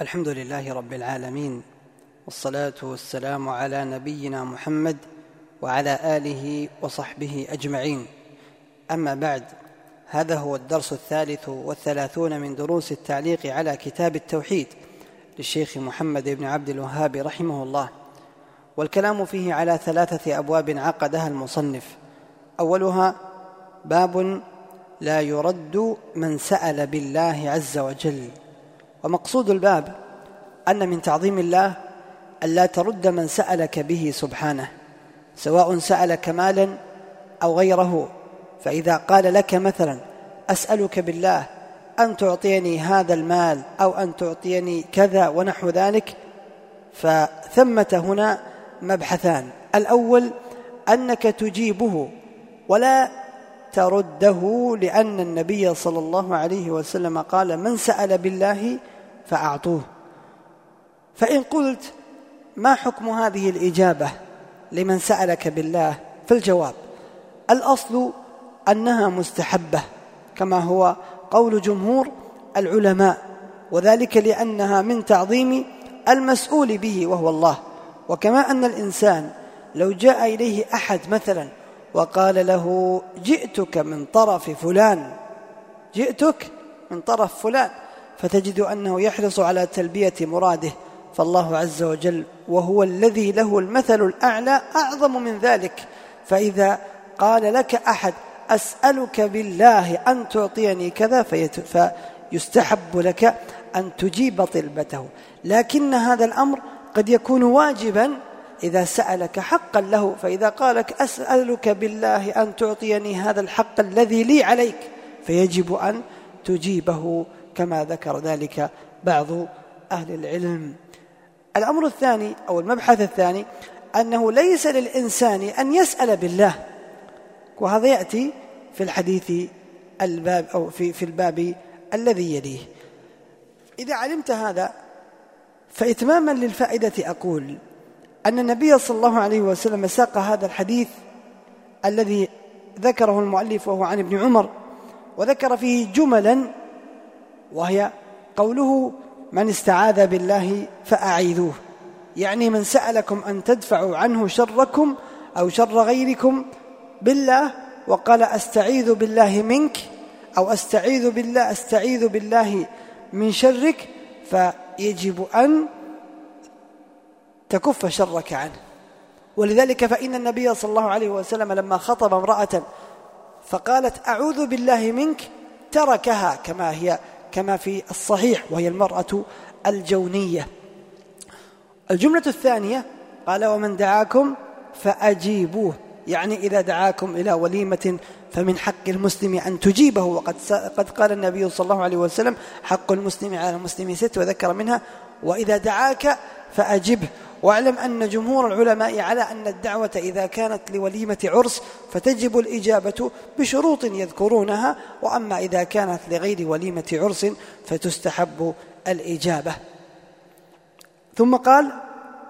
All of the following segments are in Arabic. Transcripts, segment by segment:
الحمد لله رب العالمين والصلاة والسلام على نبينا محمد وعلى آله وصحبه أجمعين. أما بعد هذا هو الدرس الثالث والثلاثون من دروس التعليق على كتاب التوحيد للشيخ محمد بن عبد الوهاب رحمه الله. والكلام فيه على ثلاثة أبواب عقدها المصنف. أولها باب لا يرد من سأل بالله عز وجل. ومقصود الباب أن من تعظيم الله الا ترد من سألك به سبحانه سواء سألك مالا أو غيره. فإذا قال لك مثلا أسألك بالله أن تعطيني هذا المال أو أن تعطيني كذا ونحو ذلك فثمة هنا مبحثان. الأول أنك تجيبه ولا ترده لأن النبي صلى الله عليه وسلم قال من سأل بالله فأعطوه. فإن قلت ما حكم هذه الإجابة لمن سألك بالله؟ فالجواب الأصل أنها مستحبة كما هو قول جمهور العلماء وذلك لأنها من تعظيم المسؤول به وهو الله. وكما أن الإنسان لو جاء إليه أحد مثلا وقال له جئتك من طرف فلان جئتك من طرف فلان فتجد أنه يحرص على تلبية مراده فالله عز وجل وهو الذي له المثل الأعلى أعظم من ذلك. فإذا قال لك أحد أسألك بالله أن تعطيني كذا فيستحب لك أن تجيب طلبته. لكن هذا الأمر قد يكون واجبا إذا سألك حقا له فإذا قالك أسألك بالله أن تعطيني هذا الحق الذي لي عليك فيجب أن تجيبه. كما ذكر ذلك بعض أهل العلم. الأمر الثاني أو المبحث الثاني أنه ليس للإنسان أن يسأل بالله. وهذا يأتي في الحديث الباب أو في في الباب الذي يليه. إذا علمت هذا فإتماما للفائدة أقول أن النبي صلى الله عليه وسلم ساق هذا الحديث الذي ذكره المؤلف وهو عن ابن عمر وذكر فيه جملا وهي قوله من استعاذ بالله فأعيذوه يعني من سألكم أن تدفعوا عنه شركم أو شر غيركم بالله وقال أستعيذ بالله منك أو أستعيذ بالله أستعيذ بالله من شرك فيجب أن تكف شرك عنه. ولذلك فإن النبي صلى الله عليه وسلم لما خطب امرأة فقالت أعوذ بالله منك تركها كما هي كما في الصحيح وهي المرأة الجونية. الجملة الثانية قال ومن دعاكم فأجيبوه. يعني إذا دعاكم إلى وليمة فمن حق المسلم أن تجيبه. وقد قد قال النبي صلى الله عليه وسلم حق المسلم على المسلم ست وذكر منها وإذا دعاك فأجبه. واعلم أن جمهور العلماء على أن الدعوة إذا كانت لوليمة عرس فتجب الإجابة بشروط يذكرونها وأما إذا كانت لغير وليمة عرس فتستحب الإجابة. ثم قال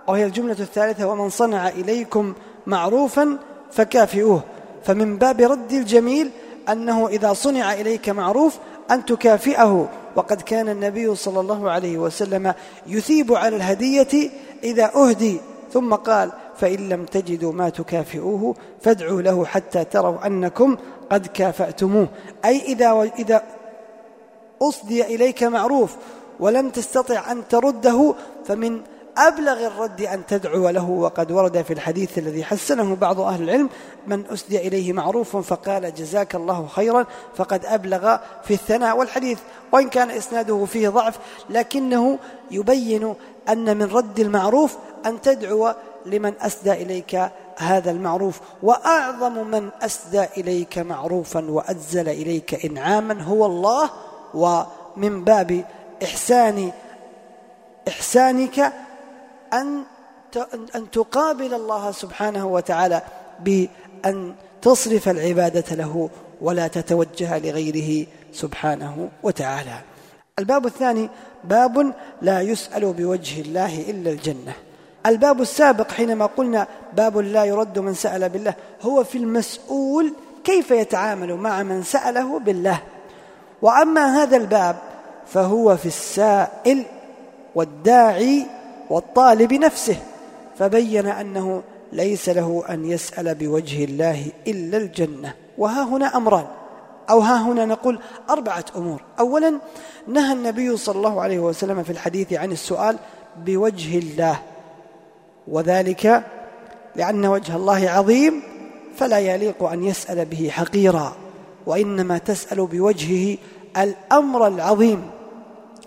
وهي الجملة الثالثة ومن صنع إليكم معروفا فكافئوه. فمن باب رد الجميل أنه إذا صنع إليك معروف أن تكافئه وقد كان النبي صلى الله عليه وسلم يثيب على الهدية إذا أهدي ثم قال فإن لم تجدوا ما تكافئوه فادعوا له حتى تروا أنكم قد كافأتموه. أي إذا إذا أصدي إليك معروف ولم تستطع أن ترده فمن أبلغ الرد أن تدعو له. وقد ورد في الحديث الذي حسنه بعض أهل العلم من أسدي إليه معروف فقال جزاك الله خيرا فقد أبلغ في الثناء والحديث. وإن كان إسناده فيه ضعف لكنه يبين أن من رد المعروف أن تدعو لمن أسدى إليك هذا المعروف. وأعظم من أسدى إليك معروفا وأجزل إليك إنعاما هو الله. ومن باب إحسان إحسانك أن أن تقابل الله سبحانه وتعالى بأن تصرف العبادة له ولا تتوجه لغيره سبحانه وتعالى. الباب الثاني باب لا يسأل بوجه الله إلا الجنة. الباب السابق حينما قلنا باب لا يرد من سأل بالله هو في المسؤول كيف يتعامل مع من سأله بالله. وأما هذا الباب فهو في السائل والداعي والطالب نفسه فبين أنه ليس له أن يسأل بوجه الله إلا الجنة. وها هنا أمران. أو ها هنا نقول أربعة أمور. أولا نهى النبي صلى الله عليه وسلم في الحديث عن السؤال بوجه الله وذلك لأن وجه الله عظيم فلا يليق أن يسأل به حقيرا وإنما تسأل بوجهه الأمر العظيم.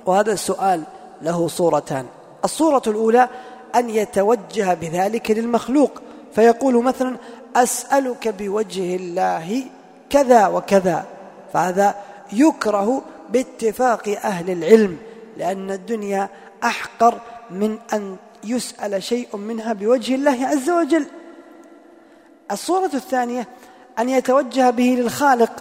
وهذا السؤال له صورتان. الصورة الأولى أن يتوجه بذلك للمخلوق فيقول مثلا أسألك بوجه الله كذا وكذا. فهذا يكره باتفاق أهل العلم لأن الدنيا أحقر من أن يسأل شيء منها بوجه الله عز وجل. الصورة الثانية أن يتوجه به للخالق.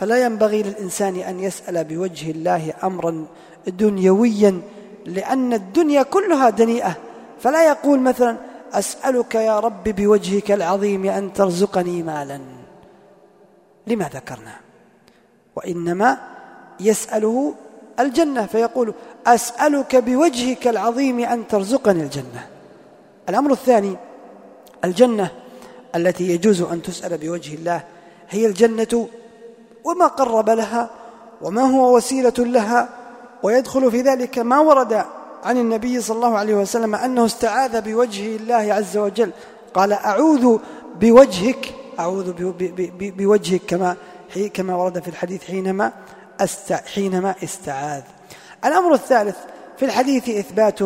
فلا ينبغي للإنسان أن يسأل بوجه الله أمرا دنيويا لأن الدنيا كلها دنيئة. فلا يقول مثلا أسألك يا رب بوجهك العظيم أن ترزقني مالا. لما ذكرنا. وإنما يسأله الجنة فيقول أسألك بوجهك العظيم أن ترزقني الجنة. الأمر الثاني الجنة التي يجوز أن تسأل بوجه الله هي الجنة وما قرب لها وما هو وسيلة لها ويدخل في ذلك ما ورد عن النبي صلى الله عليه وسلم أنه استعاذ بوجه الله عز وجل. قال أعوذ بوجهك أعوذ بوجهك كما كما ورد في الحديث حينما است حينما استعاذ. الأمر الثالث في الحديث إثبات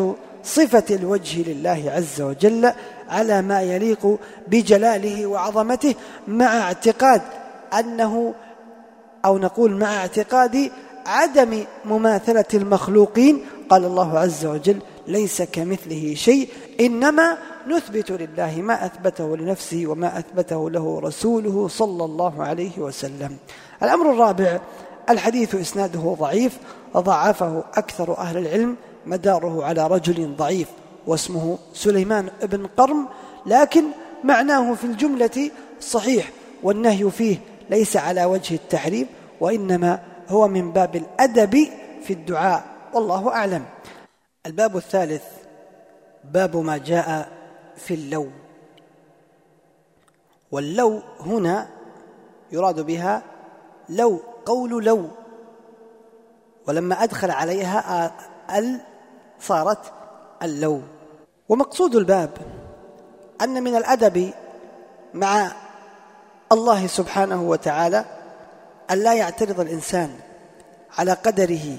صفة الوجه لله عز وجل على ما يليق بجلاله وعظمته مع اعتقاد أنه أو نقول مع اعتقاد عدم مماثلة المخلوقين. قال الله عز وجل ليس كمثله شيء إنما نثبت لله ما أثبته لنفسه وما أثبته له رسوله صلى الله عليه وسلم. الأمر الرابع الحديث إسناده ضعيف وضعفه أكثر أهل العلم مداره على رجل ضعيف واسمه سليمان بن قرم لكن معناه في الجملة صحيح والنهي فيه ليس على وجه التحريم وإنما هو من باب الأدب في الدعاء والله أعلم. الباب الثالث باب ما جاء في اللو. واللو هنا يراد بها لو قول لو. ولما أدخل عليها ال صارت اللو. ومقصود الباب أن من الأدب مع الله سبحانه وتعالى أن لا يعترض الإنسان على قدره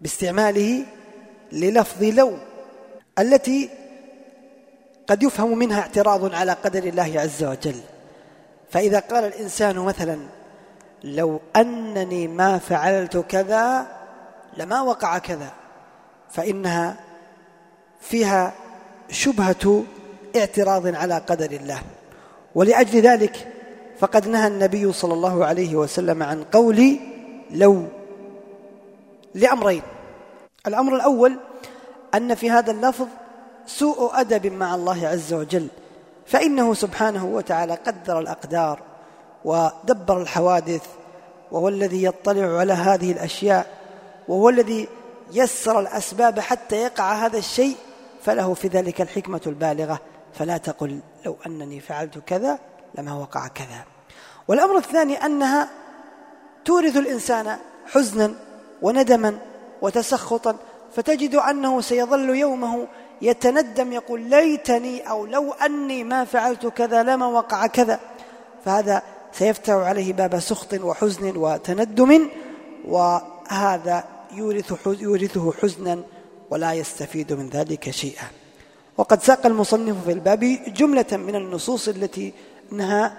باستعماله للفظ لو التي قد يفهم منها اعتراض على قدر الله عز وجل. فإذا قال الإنسان مثلا لو أنني ما فعلت كذا لما وقع كذا. فإنها فيها شبهة اعتراض على قدر الله. ولأجل ذلك فقد نهى النبي صلى الله عليه وسلم عن قول لو لأمرين. الأمر الأول أن في هذا اللفظ سوء أدب مع الله عز وجل فإنه سبحانه وتعالى قدر الأقدار ودبر الحوادث وهو الذي يطلع على هذه الأشياء وهو الذي يسر الأسباب حتى يقع هذا الشيء فله في ذلك الحكمة البالغة. فلا تقل لو أنني فعلت كذا لما وقع كذا. والأمر الثاني أنها تورث الإنسان حزنا وندما وتسخطا فتجد أنه سيظل يومه يتندم يقول ليتني أو لو أني ما فعلت كذا لما وقع كذا. فهذا سيفتح عليه باب سخط وحزن وتندم وهذا يورث يورثه حزنا ولا يستفيد من ذلك شيئا. وقد ساق المصنف في الباب جملة من النصوص التي نهى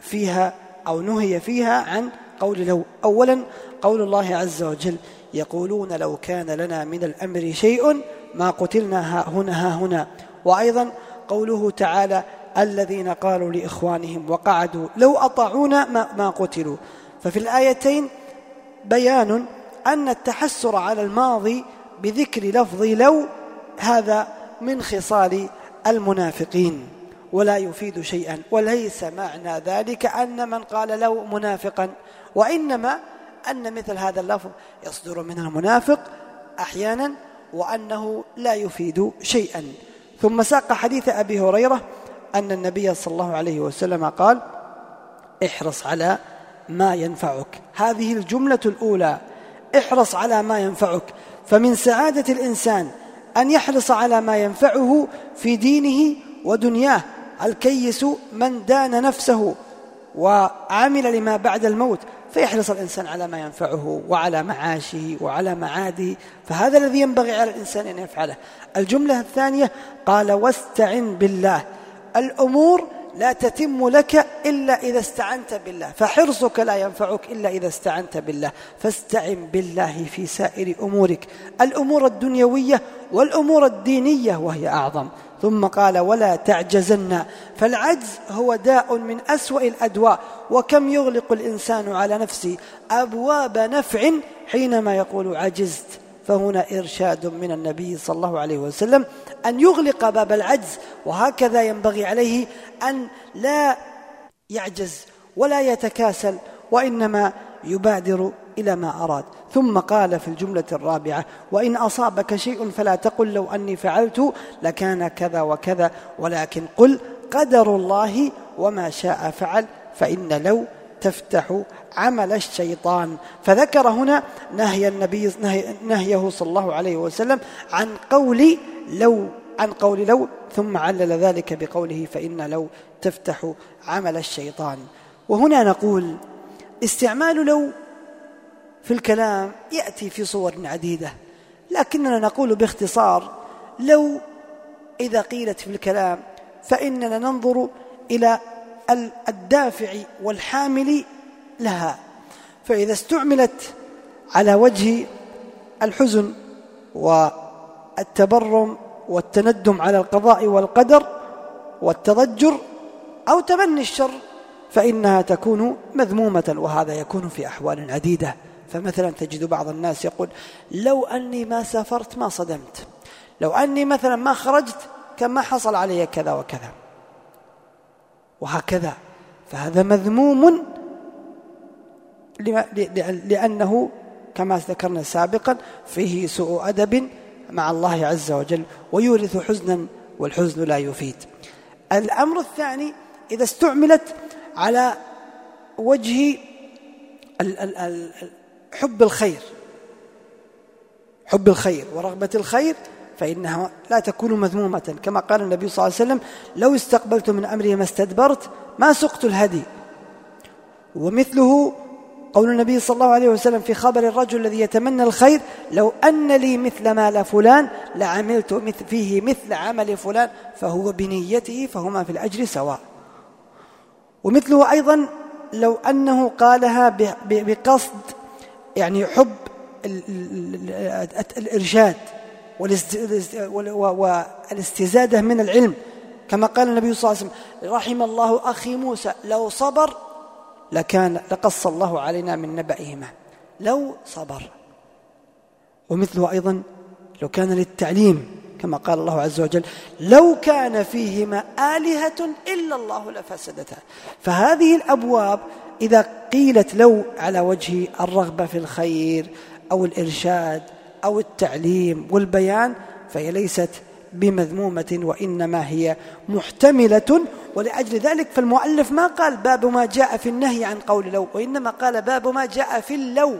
فيها أو نهي فيها عن قول لو أولا قول الله عز وجل يقولون لو كان لنا من الأمر شيء ما قتلنا ها هنا ها هنا. وأيضا قوله تعالى الذين قالوا لإخوانهم وقعدوا لو أطاعونا ما, ما قتلوا. ففي الآيتين بيان أن التحسر على الماضي بذكر لفظ لو هذا من خصال المنافقين. ولا يفيد شيئا. وليس معنى ذلك أن من قال لو منافقا. وإنما أن مثل هذا اللفظ يصدر من المنافق أحيانا وأنه لا يفيد شيئا. ثم ساق حديث أبي هريرة أن النبي صلى الله عليه وسلم قال احرص على ما ينفعك. هذه الجملة الأولى احرص على ما ينفعك. فمن سعادة الإنسان أن يحرص على ما ينفعه في دينه ودنياه. الكيس من دان نفسه وعمل لما بعد الموت. فيحرص الإنسان على ما ينفعه وعلى معاشه وعلى معاده فهذا الذي ينبغي على الإنسان أن يفعله. الجملة الثانية قال واستعن بالله. الأمور لا تتم لك إلا إذا استعنت بالله فحرصك لا ينفعك إلا إذا استعنت بالله. فاستعن بالله في سائر أمورك الأمور الدنيوية والأمور الدينية وهي أعظم. ثم قال ولا تعجزن. فالعجز هو داء من أسوأ الأدواء وكم يغلق الإنسان على نفسه أبواب نفع حينما يقول عجزت. فهنا إرشاد من النبي صلى الله عليه وسلم أن يغلق باب العجز وهكذا ينبغي عليه أن لا يعجز ولا يتكاسل وإنما يبادر إلى ما أراد. ثم قال في الجملة الرابعة وإن أصابك شيء فلا تقل لو أني فعلت لكان كذا وكذا ولكن قل قدر الله وما شاء فعل فإن لو تفتح عمل الشيطان. فذكر هنا نهي النبي نهيه صلى الله عليه وسلم عن قول لو عن قول لو ثم علل ذلك بقوله فإن لو تفتح عمل الشيطان. وهنا نقول استعمال لو في الكلام يأتي في صور عديدة لكننا نقول باختصار لو إذا قيلت في الكلام فإننا ننظر إلى الدافع والحامل لها. فإذا استعملت على وجه الحزن والتبرم والتندم على القضاء والقدر والتضجر أو تمني الشر فإنها تكون مذمومة وهذا يكون في أحوال عديدة. فمثلا تجد بعض الناس يقول لو أني ما سافرت ما صدمت. لو أني مثلا ما خرجت كان ما حصل علي كذا وكذا. وهكذا. فهذا مذموم لأنه كما ذكرنا سابقا فيه سوء أدب مع الله عز وجل ويورث حزنا والحزن لا يفيد. الأمر الثاني إذا استعملت على وجه حب الخير حب الخير ورغبة الخير فإنها لا تكون مذمومة. كما قال النبي صلى الله عليه وسلم لو استقبلت من أمري ما استدبرت ما سقت الهدي. ومثله قول النبي صلى الله عليه وسلم في خبر الرجل الذي يتمنى الخير لو أن لي مثل مال فلان لعملت فيه مثل عمل فلان فهو بنيته فهما في الأجر سواء. ومثله أيضا لو أنه قالها بقصد يعني حب الإرشاد والاستزادة من العلم. كما قال النبي صلى الله عليه وسلم رحم الله أخي موسى لو صبر لكان لقص الله علينا من نبأهما. لو صبر. ومثله أيضا لو كان للتعليم كما قال الله عز وجل لو كان فيهما آلهة إلا الله لفسدتا. فهذه الأبواب إذا قيلت لو على وجه الرغبة في الخير أو الإرشاد أو التعليم والبيان فهي ليست بمذمومة وإنما هي محتملة ولأجل ذلك فالمؤلف ما قال باب ما جاء في النهي عن قول لو وإنما قال باب ما جاء في اللو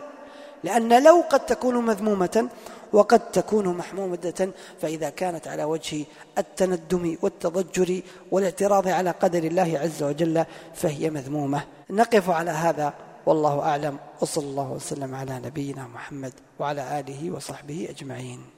لأن لو قد تكون مذمومة وقد تكون محمودة فإذا كانت على وجه التندم والتضجر والاعتراض على قدر الله عز وجل فهي مذمومة. نقف على هذا والله أعلم وصلى الله وسلم على نبينا محمد وعلى آله وصحبه أجمعين.